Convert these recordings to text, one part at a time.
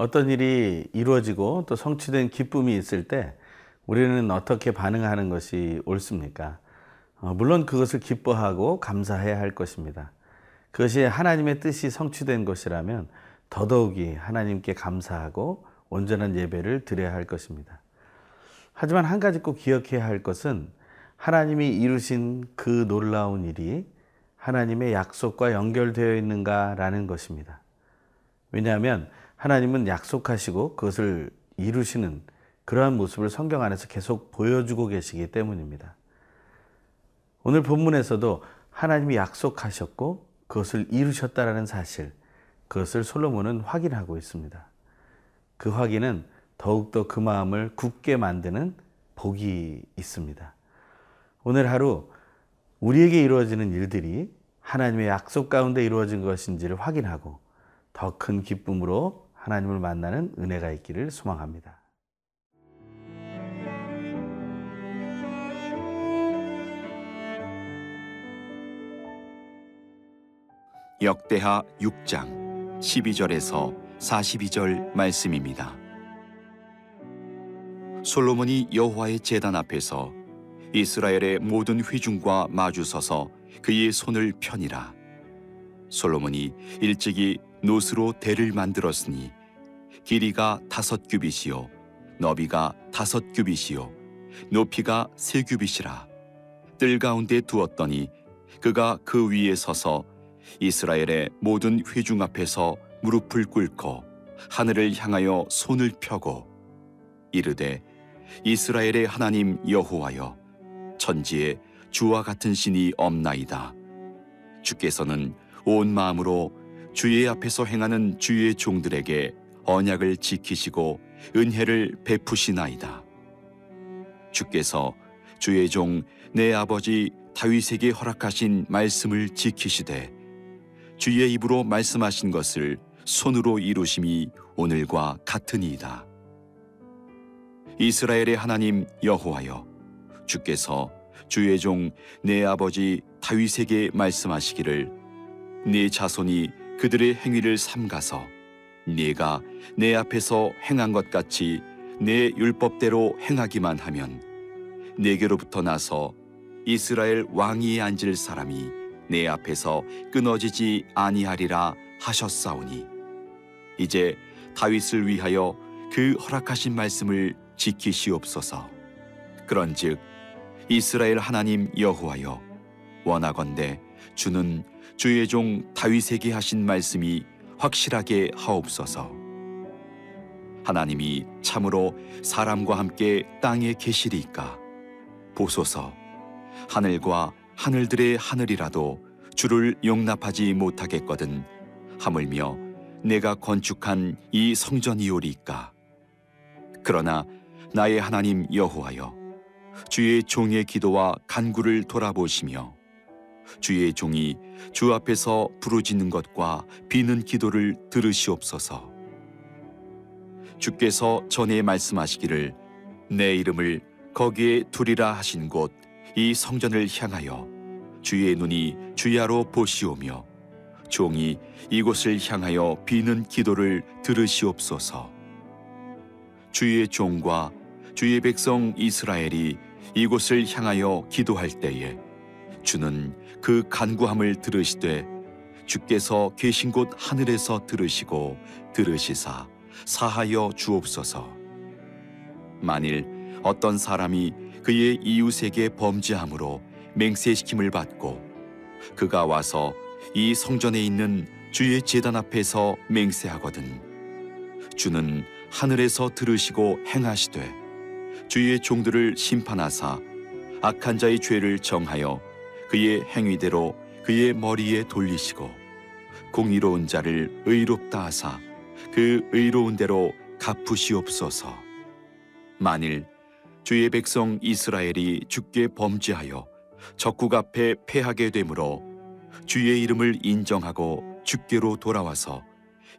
어떤 일이 이루어지고 또 성취된 기쁨이 있을 때 우리는 어떻게 반응하는 것이 옳습니까? 어, 물론 그것을 기뻐하고 감사해야 할 것입니다. 그것이 하나님의 뜻이 성취된 것이라면 더더욱이 하나님께 감사하고 온전한 예배를 드려야 할 것입니다. 하지만 한 가지 꼭 기억해야 할 것은 하나님이 이루신 그 놀라운 일이 하나님의 약속과 연결되어 있는가라는 것입니다. 왜냐하면 하나님은 약속하시고 그것을 이루시는 그러한 모습을 성경 안에서 계속 보여주고 계시기 때문입니다. 오늘 본문에서도 하나님이 약속하셨고 그것을 이루셨다라는 사실, 그것을 솔로몬은 확인하고 있습니다. 그 확인은 더욱더 그 마음을 굳게 만드는 복이 있습니다. 오늘 하루 우리에게 이루어지는 일들이 하나님의 약속 가운데 이루어진 것인지를 확인하고 더 큰 기쁨으로 하나님을 만나는 은혜가 있기를 소망합니다. 역대하 6장 12절에서 42절 말씀입니다. 솔로몬이 여호와의 제단 앞에서 이스라엘의 모든 회중과 마주 서서 그의 손을 펴니라. 솔로몬이 일찍이 노스로 대를 만들었으니 길이가 다섯 규빗이요 너비가 다섯 규빗이요 높이가 세 규빗이라. 뜰 가운데 두었더니 그가 그 위에 서서 이스라엘의 모든 회중 앞에서 무릎을 꿇고 하늘을 향하여 손을 펴고 이르되 이스라엘의 하나님 여호와여 천지에 주와 같은 신이 없나이다. 주께서는 온 마음으로 주의 앞에서 행하는 주의 종들에게 언약을 지키시고 은혜를 베푸시나이다. 주께서 주의 종 내 아버지 다윗에게 허락하신 말씀을 지키시되 주의 입으로 말씀하신 것을 손으로 이루심이 오늘과 같으니이다. 이스라엘의 하나님 여호와여 주께서 주의 종 내 아버지 다윗에게 말씀하시기를 네 자손이 그들의 행위를 삼가서 네가 내 앞에서 행한 것 같이 내 율법대로 행하기만 하면 내게로부터 나서 이스라엘 왕위에 앉을 사람이 내 앞에서 끊어지지 아니하리라 하셨사오니 이제 다윗을 위하여 그 허락하신 말씀을 지키시옵소서. 그런즉 이스라엘 하나님 여호와여 원하건대 주는 주의 종 다윗에게 하신 말씀이 확실하게 하옵소서. 하나님이 참으로 사람과 함께 땅에 계시리까? 보소서. 하늘과 하늘들의 하늘이라도 주를 용납하지 못하겠거든 하물며 내가 건축한 이 성전이오리까? 그러나 나의 하나님 여호와여 주의 종의 기도와 간구를 돌아보시며 주의 종이 주 앞에서 부르짖는 것과 비는 기도를 들으시옵소서. 주께서 전에 말씀하시기를 내 이름을 거기에 두리라 하신 곳 이 성전을 향하여 주의 눈이 주야로 보시오며 종이 이곳을 향하여 비는 기도를 들으시옵소서. 주의 종과 주의 백성 이스라엘이 이곳을 향하여 기도할 때에 주는 그 간구함을 들으시되 주께서 계신 곳 하늘에서 들으시고 들으시사 사하여 주옵소서. 만일 어떤 사람이 그의 이웃에게 범죄함으로 맹세시킴을 받고 그가 와서 이 성전에 있는 주의 제단 앞에서 맹세하거든 주는 하늘에서 들으시고 행하시되 주의 종들을 심판하사 악한 자의 죄를 정하여 그의 행위대로 그의 머리에 돌리시고 공의로운 자를 의롭다 하사 그 의로운 대로 갚으시옵소서. 만일 주의 백성 이스라엘이 주께 범죄하여 적국 앞에 패하게 되므로 주의 이름을 인정하고 주께로 돌아와서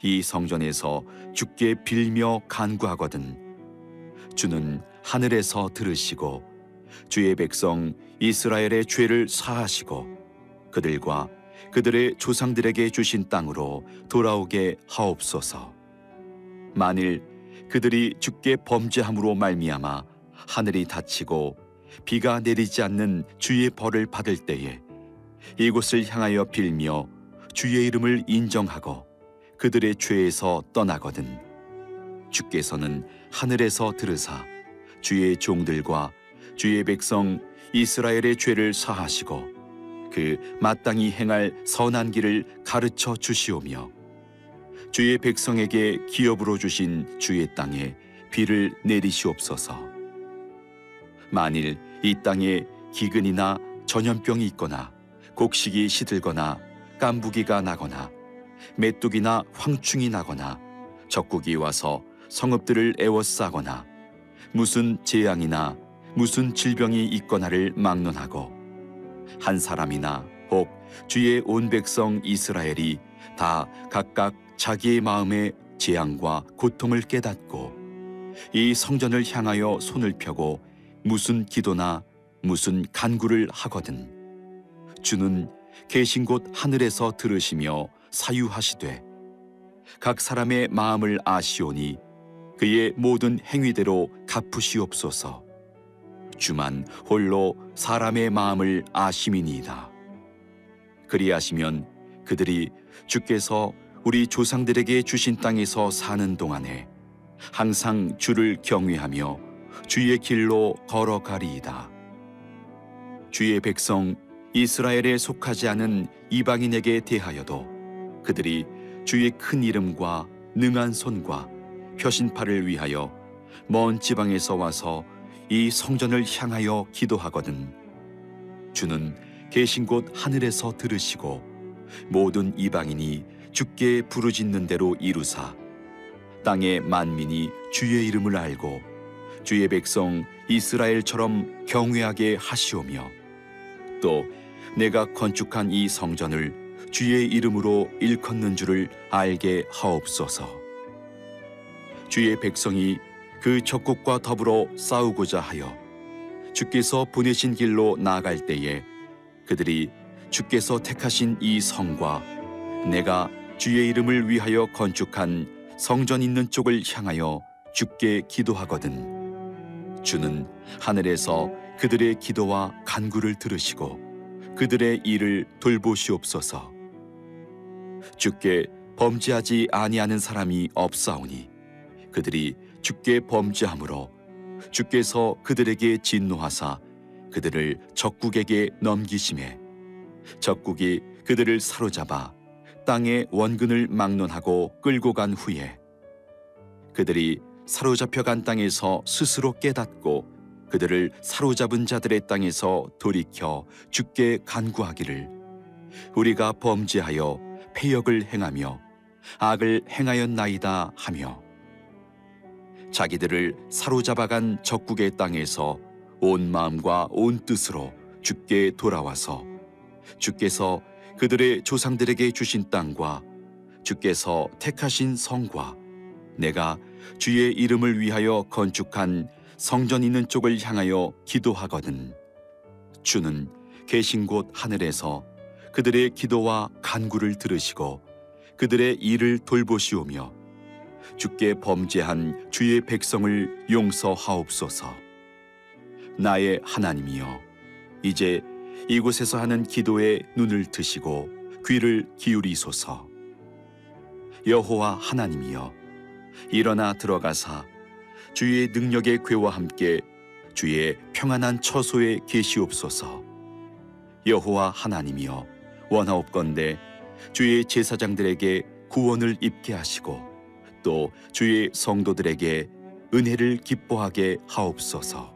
이 성전에서 주께 빌며 간구하거든 주는 하늘에서 들으시고 주의 백성 이스라엘의 죄를 사하시고 그들과 그들의 조상들에게 주신 땅으로 돌아오게 하옵소서. 만일 그들이 주께 범죄함으로 말미암아 하늘이 닫히고 비가 내리지 않는 주의 벌을 받을 때에 이곳을 향하여 빌며 주의 이름을 인정하고 그들의 죄에서 떠나거든 주께서는 하늘에서 들으사 주의 종들과 주의 백성 이스라엘의 죄를 사하시고 그 마땅히 행할 선한 길을 가르쳐 주시오며 주의 백성에게 기업으로 주신 주의 땅에 비를 내리시옵소서. 만일 이 땅에 기근이나 전염병이 있거나 곡식이 시들거나 깐부기가 나거나 메뚜기나 황충이 나거나 적국이 와서 성읍들을 애워싸거나 무슨 재앙이나 무슨 질병이 있거나를 막론하고 한 사람이나 혹 주의 온 백성 이스라엘이 다 각각 자기의 마음의 재앙과 고통을 깨닫고 이 성전을 향하여 손을 펴고 무슨 기도나 무슨 간구를 하거든 주는 계신 곳 하늘에서 들으시며 사유하시되 각 사람의 마음을 아시오니 그의 모든 행위대로 갚으시옵소서 주만 홀로 사람의 마음을 아심이니이다 그리하시면 그들이 주께서 우리 조상들에게 주신 땅에서 사는 동안에 항상 주를 경외하며 주의 길로 걸어가리이다. 주의 백성 이스라엘에 속하지 않은 이방인에게 대하여도 그들이 주의 큰 이름과 능한 손과 표신팔을 위하여 먼 지방에서 와서 이 성전을 향하여 기도하거든. 주는 계신 곳 하늘에서 들으시고 모든 이방인이 주께 부르짖는 대로 이루사 땅의 만민이 주의 이름을 알고 주의 백성 이스라엘처럼 경외하게 하시오며 또 내가 건축한 이 성전을 주의 이름으로 일컫는 줄을 알게 하옵소서. 주의 백성이 그 적국과 더불어 싸우고자 하여 주께서 보내신 길로 나아갈 때에 그들이 주께서 택하신 이 성과 내가 주의 이름을 위하여 건축한 성전 있는 쪽을 향하여 주께 기도하거든. 주는 하늘에서 그들의 기도와 간구를 들으시고 그들의 일을 돌보시옵소서. 주께 범죄하지 아니하는 사람이 없사오니 그들이 주께 범죄함으로 주께서 그들에게 진노하사 그들을 적국에게 넘기심에 적국이 그들을 사로잡아 땅의 원근을 막론하고 끌고 간 후에 그들이 사로잡혀 간 땅에서 스스로 깨닫고 그들을 사로잡은 자들의 땅에서 돌이켜 죽게 간구하기를 우리가 범죄하여 폐역을 행하며 악을 행하였나이다 하며 자기들을 사로잡아간 적국의 땅에서 온 마음과 온 뜻으로 죽게 돌아와서 주께서 그들의 조상들에게 주신 땅과 주께서 택하신 성과 내가 주의 이름을 위하여 건축한 성전 있는 쪽을 향하여 기도하거든. 주는 계신 곳 하늘에서 그들의 기도와 간구를 들으시고 그들의 일을 돌보시오며 주께 범죄한 주의 백성을 용서하옵소서 나의 하나님이여 이제 이곳에서 하는 기도에 눈을 드시고 귀를 기울이소서. 여호와 하나님이여 일어나 들어가사 주의 능력의 괴와 함께 주의 평안한 처소에 계시옵소서. 여호와 하나님이여 원하옵건대 주의 제사장들에게 구원을 입게 하시고 또 주의 성도들에게 은혜를 기뻐하게 하옵소서.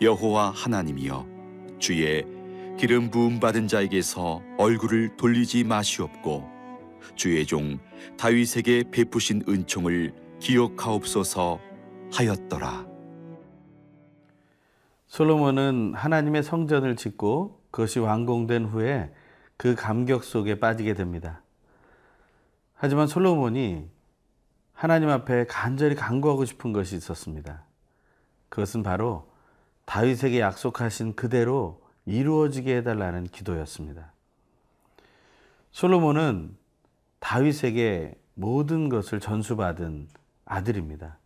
여호와 하나님이여 주의 기름 부음 받은 자에게서 얼굴을 돌리지 마시옵고 주의 종 다윗에게 베푸신 은총을 기억하옵소서 하였더라. 솔로몬은 하나님의 성전을 짓고 그것이 완공된 후에 그 감격 속에 빠지게 됩니다. 하지만 솔로몬이 하나님 앞에 간절히 간구하고 싶은 것이 있었습니다. 그것은 바로 다윗에게 약속하신 그대로 이루어지게 해달라는 기도였습니다. 솔로몬은 다윗에게 모든 것을 전수받은 아들입니다.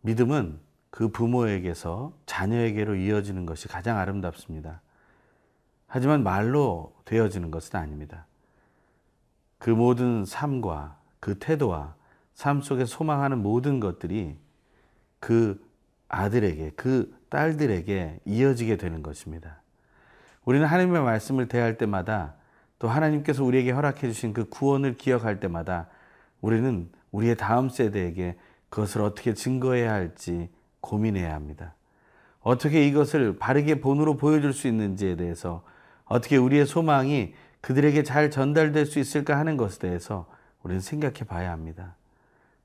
믿음은 그 부모에게서 자녀에게로 이어지는 것이 가장 아름답습니다. 하지만 말로 되어지는 것은 아닙니다. 그 모든 삶과 그 태도와 삶 속에 소망하는 모든 것들이 그 아들에게, 그 딸들에게 이어지게 되는 것입니다. 우리는 하나님의 말씀을 대할 때마다 또 하나님께서 우리에게 허락해 주신 그 구원을 기억할 때마다 우리는 우리의 다음 세대에게 그것을 어떻게 증거해야 할지 고민해야 합니다. 어떻게 이것을 바르게 본으로 보여줄 수 있는지에 대해서 어떻게 우리의 소망이 그들에게 잘 전달될 수 있을까 하는 것에 대해서 우리는 생각해 봐야 합니다.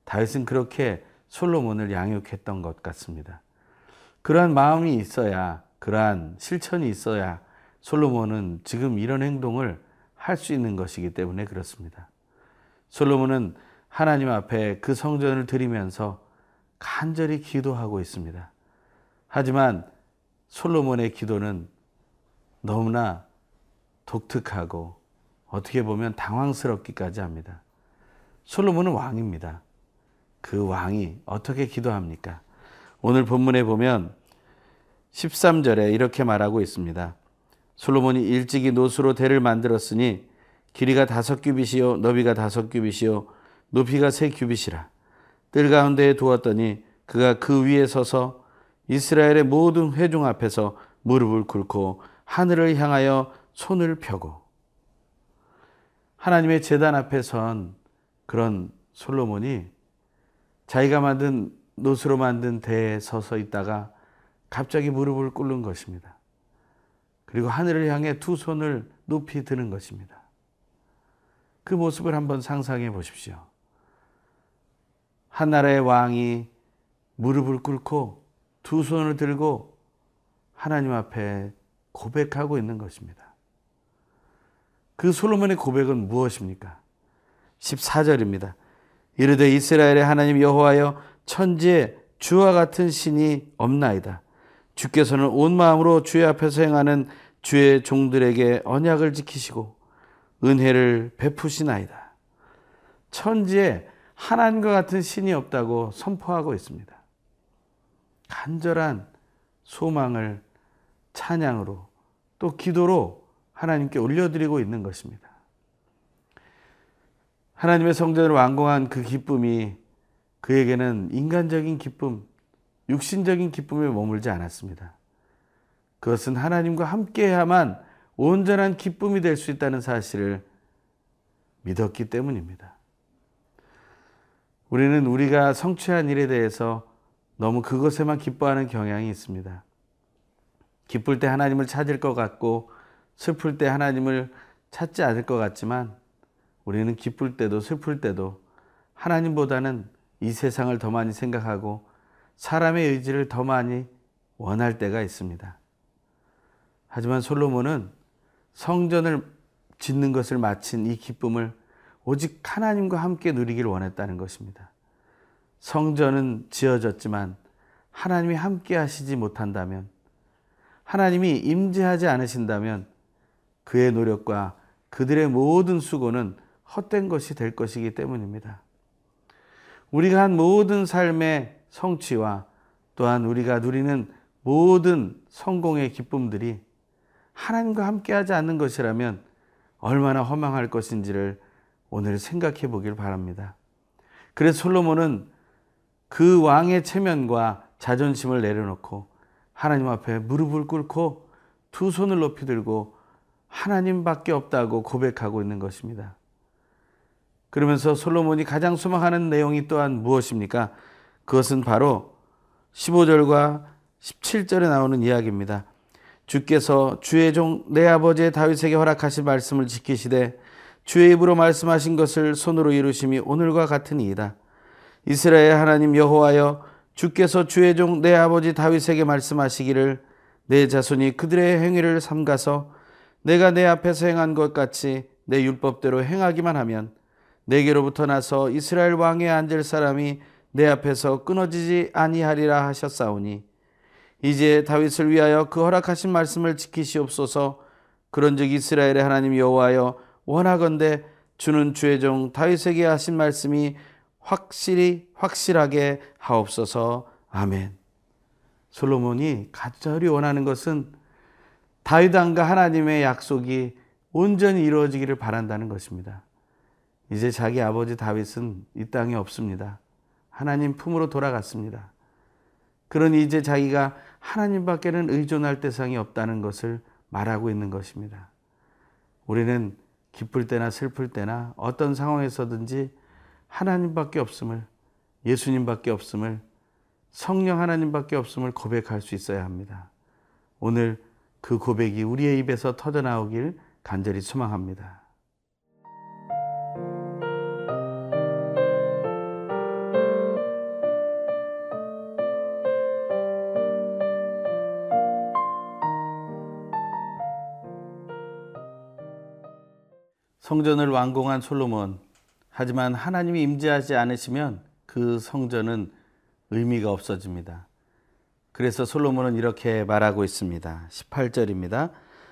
다윗은 그렇게 솔로몬을 양육했던 것 같습니다. 그러한 마음이 있어야, 그러한 실천이 있어야 솔로몬은 지금 이런 행동을 할 수 있는 것이기 때문에 그렇습니다. 솔로몬은 하나님 앞에 그 성전을 드리면서 간절히 기도하고 있습니다. 하지만 솔로몬의 기도는 너무나 독특하고 어떻게 보면 당황스럽기까지 합니다. 솔로몬은 왕입니다. 그 왕이 어떻게 기도합니까? 오늘 본문에 보면 13절에 이렇게 말하고 있습니다. 솔로몬이 일찍이 노수로 대를 만들었으니 길이가 다섯 규빗이요 너비가 다섯 규빗이요 높이가 세 규빗이라 뜰 가운데에 두었더니 그가 그 위에 서서 이스라엘의 모든 회중 앞에서 무릎을 꿇고 하늘을 향하여 손을 펴고 하나님의 재단 앞에 선 그런 솔로몬이 자기가 만든 노수로 만든 대에 서서 있다가 갑자기 무릎을 꿇는 것입니다. 그리고 하늘을 향해 두 손을 높이 드는 것입니다. 그 모습을 한번 상상해 보십시오. 한 나라의 왕이 무릎을 꿇고 두 손을 들고 하나님 앞에 고백하고 있는 것입니다. 그 솔로몬의 고백은 무엇입니까? 14절입니다. 이르되 이스라엘의 하나님 여호와여 천지에 주와 같은 신이 없나이다. 주께서는 온 마음으로 주의 앞에서 행하는 주의 종들에게 언약을 지키시고 은혜를 베푸시나이다. 천지에 하나님과 같은 신이 없다고 선포하고 있습니다. 간절한 소망을 찬양으로 또 기도로 하나님께 올려드리고 있는 것입니다. 하나님의 성전을 완공한 그 기쁨이 그에게는 인간적인 기쁨, 육신적인 기쁨에 머물지 않았습니다. 그것은 하나님과 함께해야만 온전한 기쁨이 될 수 있다는 사실을 믿었기 때문입니다. 우리는 우리가 성취한 일에 대해서 너무 그것에만 기뻐하는 경향이 있습니다. 기쁠 때 하나님을 찾을 것 같고 슬플 때 하나님을 찾지 않을 것 같지만 우리는 기쁠 때도 슬플 때도 하나님보다는 이 세상을 더 많이 생각하고 사람의 의지를 더 많이 원할 때가 있습니다. 하지만 솔로몬은 성전을 짓는 것을 마친 이 기쁨을 오직 하나님과 함께 누리기를 원했다는 것입니다. 성전은 지어졌지만 하나님이 함께 하시지 못한다면 하나님이 임재하지 않으신다면 그의 노력과 그들의 모든 수고는 헛된 것이 될 것이기 때문입니다. 우리가 한 모든 삶의 성취와 또한 우리가 누리는 모든 성공의 기쁨들이 하나님과 함께하지 않는 것이라면 얼마나 허망할 것인지를 오늘 생각해 보길 바랍니다. 그래서 솔로몬은 그 왕의 체면과 자존심을 내려놓고 하나님 앞에 무릎을 꿇고 두 손을 높이 들고 하나님밖에 없다고 고백하고 있는 것입니다. 그러면서 솔로몬이 가장 소망하는 내용이 또한 무엇입니까? 그것은 바로 15절과 17절에 나오는 이야기입니다. 주께서 주의 종 내 아버지 다윗에게 허락하신 말씀을 지키시되 주의 입으로 말씀하신 것을 손으로 이루심이 오늘과 같으니이다. 이스라엘 하나님 여호와여 주께서 주의 종 내 아버지 다윗에게 말씀하시기를 내 자손이 그들의 행위를 삼가서 내가 내 앞에서 행한 것 같이 내 율법대로 행하기만 하면 내게로부터 나서 이스라엘 왕에 앉을 사람이 내 앞에서 끊어지지 아니하리라 하셨사오니 이제 다윗을 위하여 그 허락하신 말씀을 지키시옵소서 그런즉 이스라엘의 하나님 여호와여 원하건대 주는 주의 종 다윗에게 하신 말씀이 확실히 확실하게 하옵소서. 아멘. 솔로몬이 간절히 원하는 것은 다윗 왕과 하나님의 약속이 온전히 이루어지기를 바란다는 것입니다. 이제 자기 아버지 다윗은 이 땅에 없습니다. 하나님 품으로 돌아갔습니다. 그러니 이제 자기가 하나님밖에는 의존할 대상이 없다는 것을 말하고 있는 것입니다. 우리는 기쁠 때나 슬플 때나 어떤 상황에서든지 하나님밖에 없음을, 예수님밖에 없음을, 성령 하나님밖에 없음을 고백할 수 있어야 합니다. 오늘 그 고백이 우리의 입에서 터져나오길 간절히 소망합니다. 성전을 완공한 솔로몬. 하지만 하나님이 임재하지 않으시면 그 성전은 의미가 없어집니다. 그래서 솔로몬은 이렇게 말하고 있습니다. 18절입니다.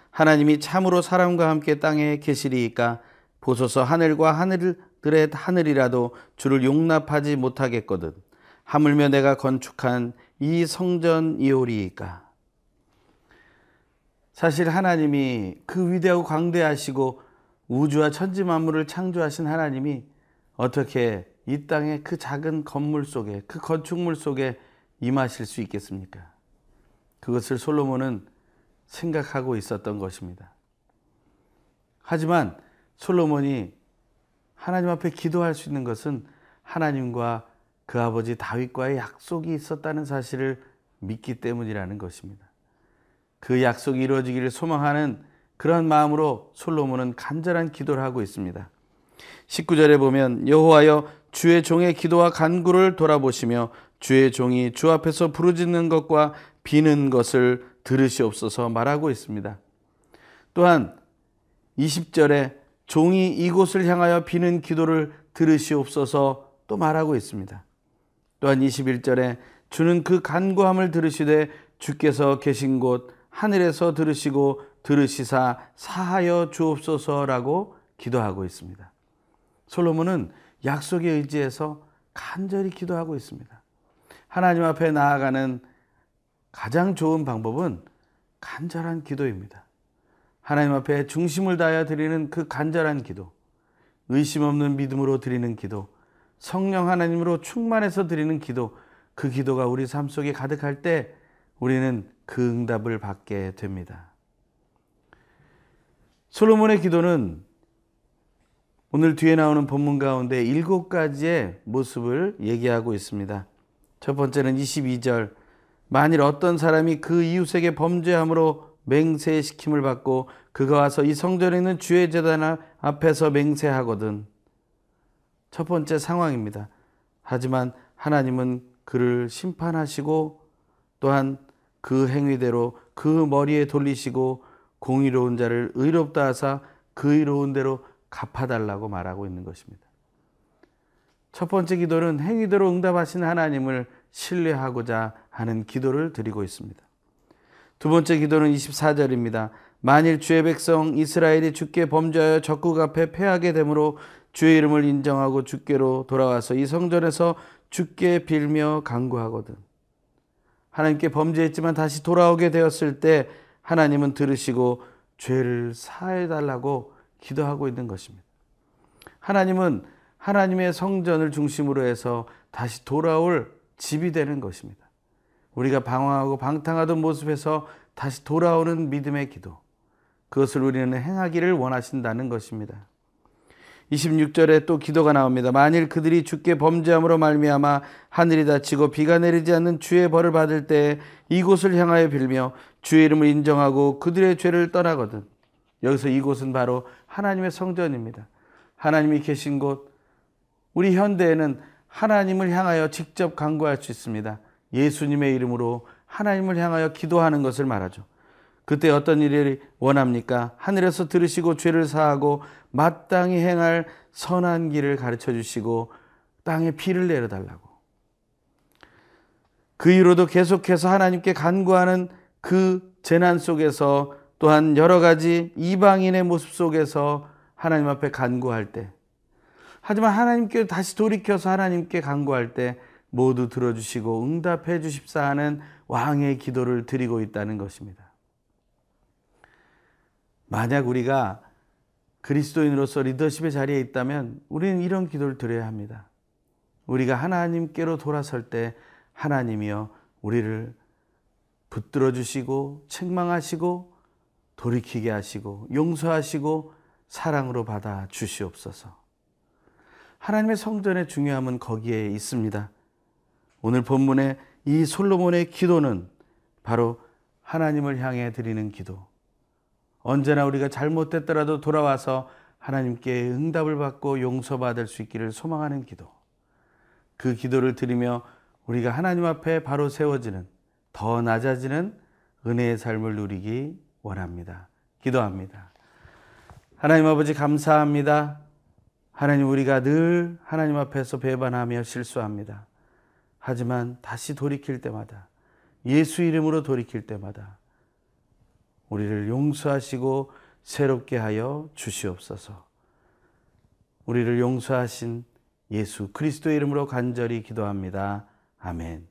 하나님이 참으로 사람과 함께 땅에 계시리이까 보소서 하늘과 하늘들의 하늘이라도 주를 용납하지 못하겠거든. 하물며 내가 건축한 이 성전이오리이까. 사실 하나님이 그 위대하고 광대하시고 우주와 천지 만물을 창조하신 하나님이 어떻게 이 땅의 그 작은 건물 속에 그 건축물 속에 임하실 수 있겠습니까? 그것을 솔로몬은 생각하고 있었던 것입니다. 하지만 솔로몬이 하나님 앞에 기도할 수 있는 것은 하나님과 그 아버지 다윗과의 약속이 있었다는 사실을 믿기 때문이라는 것입니다. 그 약속이 이루어지기를 소망하는 그런 마음으로 솔로몬은 간절한 기도를 하고 있습니다. 19절에 보면 여호와여 주의 종의 기도와 간구를 돌아보시며 주의 종이 주 앞에서 부르짖는 것과 비는 것을 들으시옵소서 말하고 있습니다. 또한 20절에 종이 이곳을 향하여 비는 기도를 들으시옵소서 또 말하고 있습니다. 또한 21절에 주는 그 간구함을 들으시되 주께서 계신 곳 하늘에서 들으시고 들으시사 사하여 주옵소서라고 기도하고 있습니다. 솔로몬은 약속에 의지해서 간절히 기도하고 있습니다. 하나님 앞에 나아가는 가장 좋은 방법은 간절한 기도입니다. 하나님 앞에 중심을 다하여 드리는 그 간절한 기도, 의심 없는 믿음으로 드리는 기도, 성령 하나님으로 충만해서 드리는 기도, 그 기도가 우리 삶 속에 가득할 때 우리는 그 응답을 받게 됩니다. 솔로몬의 기도는 오늘 뒤에 나오는 본문 가운데 일곱 가지의 모습을 얘기하고 있습니다. 첫 번째는 22절. 만일 어떤 사람이 그 이웃에게 범죄함으로 맹세시킴을 받고 그가 와서 이 성전에 있는 주의 재단 앞에서 맹세하거든. 첫 번째 상황입니다. 하지만 하나님은 그를 심판하시고 또한 그 행위대로 그 머리에 돌리시고 공의로운 자를 의롭다 하사 그 의로운 대로 갚아달라고 말하고 있는 것입니다. 첫 번째 기도는 행위대로 응답하신 하나님을 신뢰하고자 하는 기도를 드리고 있습니다. 두 번째 기도는 24절입니다. 만일 주의 백성 이스라엘이 주께 범죄하여 적국 앞에 패하게 되므로 주의 이름을 인정하고 주께로 돌아와서 이 성전에서 주께 빌며 간구하거든. 하나님께 범죄했지만 다시 돌아오게 되었을 때 하나님은 들으시고 죄를 사해 달라고 기도하고 있는 것입니다. 하나님은 하나님의 성전을 중심으로 해서 다시 돌아올 집이 되는 것입니다. 우리가 방황하고 방탕하던 모습에서 다시 돌아오는 믿음의 기도. 그것을 우리는 행하기를 원하신다는 것입니다. 26절에 또 기도가 나옵니다. 만일 그들이 주께 범죄함으로 말미암아 하늘이 닫히고 비가 내리지 않는 주의 벌을 받을 때 이곳을 향하여 빌며 주의 이름을 인정하고 그들의 죄를 떠나거든. 여기서 이곳은 바로 하나님의 성전입니다. 하나님이 계신 곳, 우리 현대에는 하나님을 향하여 직접 간구할 수 있습니다. 예수님의 이름으로 하나님을 향하여 기도하는 것을 말하죠. 그때 어떤 일이 원합니까? 하늘에서 들으시고 죄를 사하고 마땅히 행할 선한 길을 가르쳐 주시고 땅에 피를 내려달라고. 그 이후로도 계속해서 하나님께 간구하는 그 재난 속에서 또한 여러 가지 이방인의 모습 속에서 하나님 앞에 간구할 때 하지만 하나님께 다시 돌이켜서 하나님께 간구할 때 모두 들어주시고 응답해 주십사 하는 왕의 기도를 드리고 있다는 것입니다. 만약 우리가 그리스도인으로서 리더십의 자리에 있다면 우리는 이런 기도를 드려야 합니다. 우리가 하나님께로 돌아설 때 하나님이여 우리를 붙들어 주시고 책망하시고 돌이키게 하시고 용서하시고 사랑으로 받아 주시옵소서. 하나님의 성전의 중요함은 거기에 있습니다. 오늘 본문의 이 솔로몬의 기도는 바로 하나님을 향해 드리는 기도. 언제나 우리가 잘못됐더라도 돌아와서 하나님께 응답을 받고 용서받을 수 있기를 소망하는 기도. 그 기도를 드리며 우리가 하나님 앞에 바로 세워지는 더 낮아지는 은혜의 삶을 누리기 원합니다. 기도합니다. 하나님 아버지 감사합니다. 하나님 우리가 늘 하나님 앞에서 배반하며 실수합니다. 하지만 다시 돌이킬 때마다 예수 이름으로 돌이킬 때마다 우리를 용서하시고 새롭게 하여 주시옵소서. 우리를 용서하신 예수 그리스도의 이름으로 간절히 기도합니다. 아멘.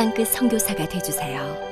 땅끝 선교사가 되주세요.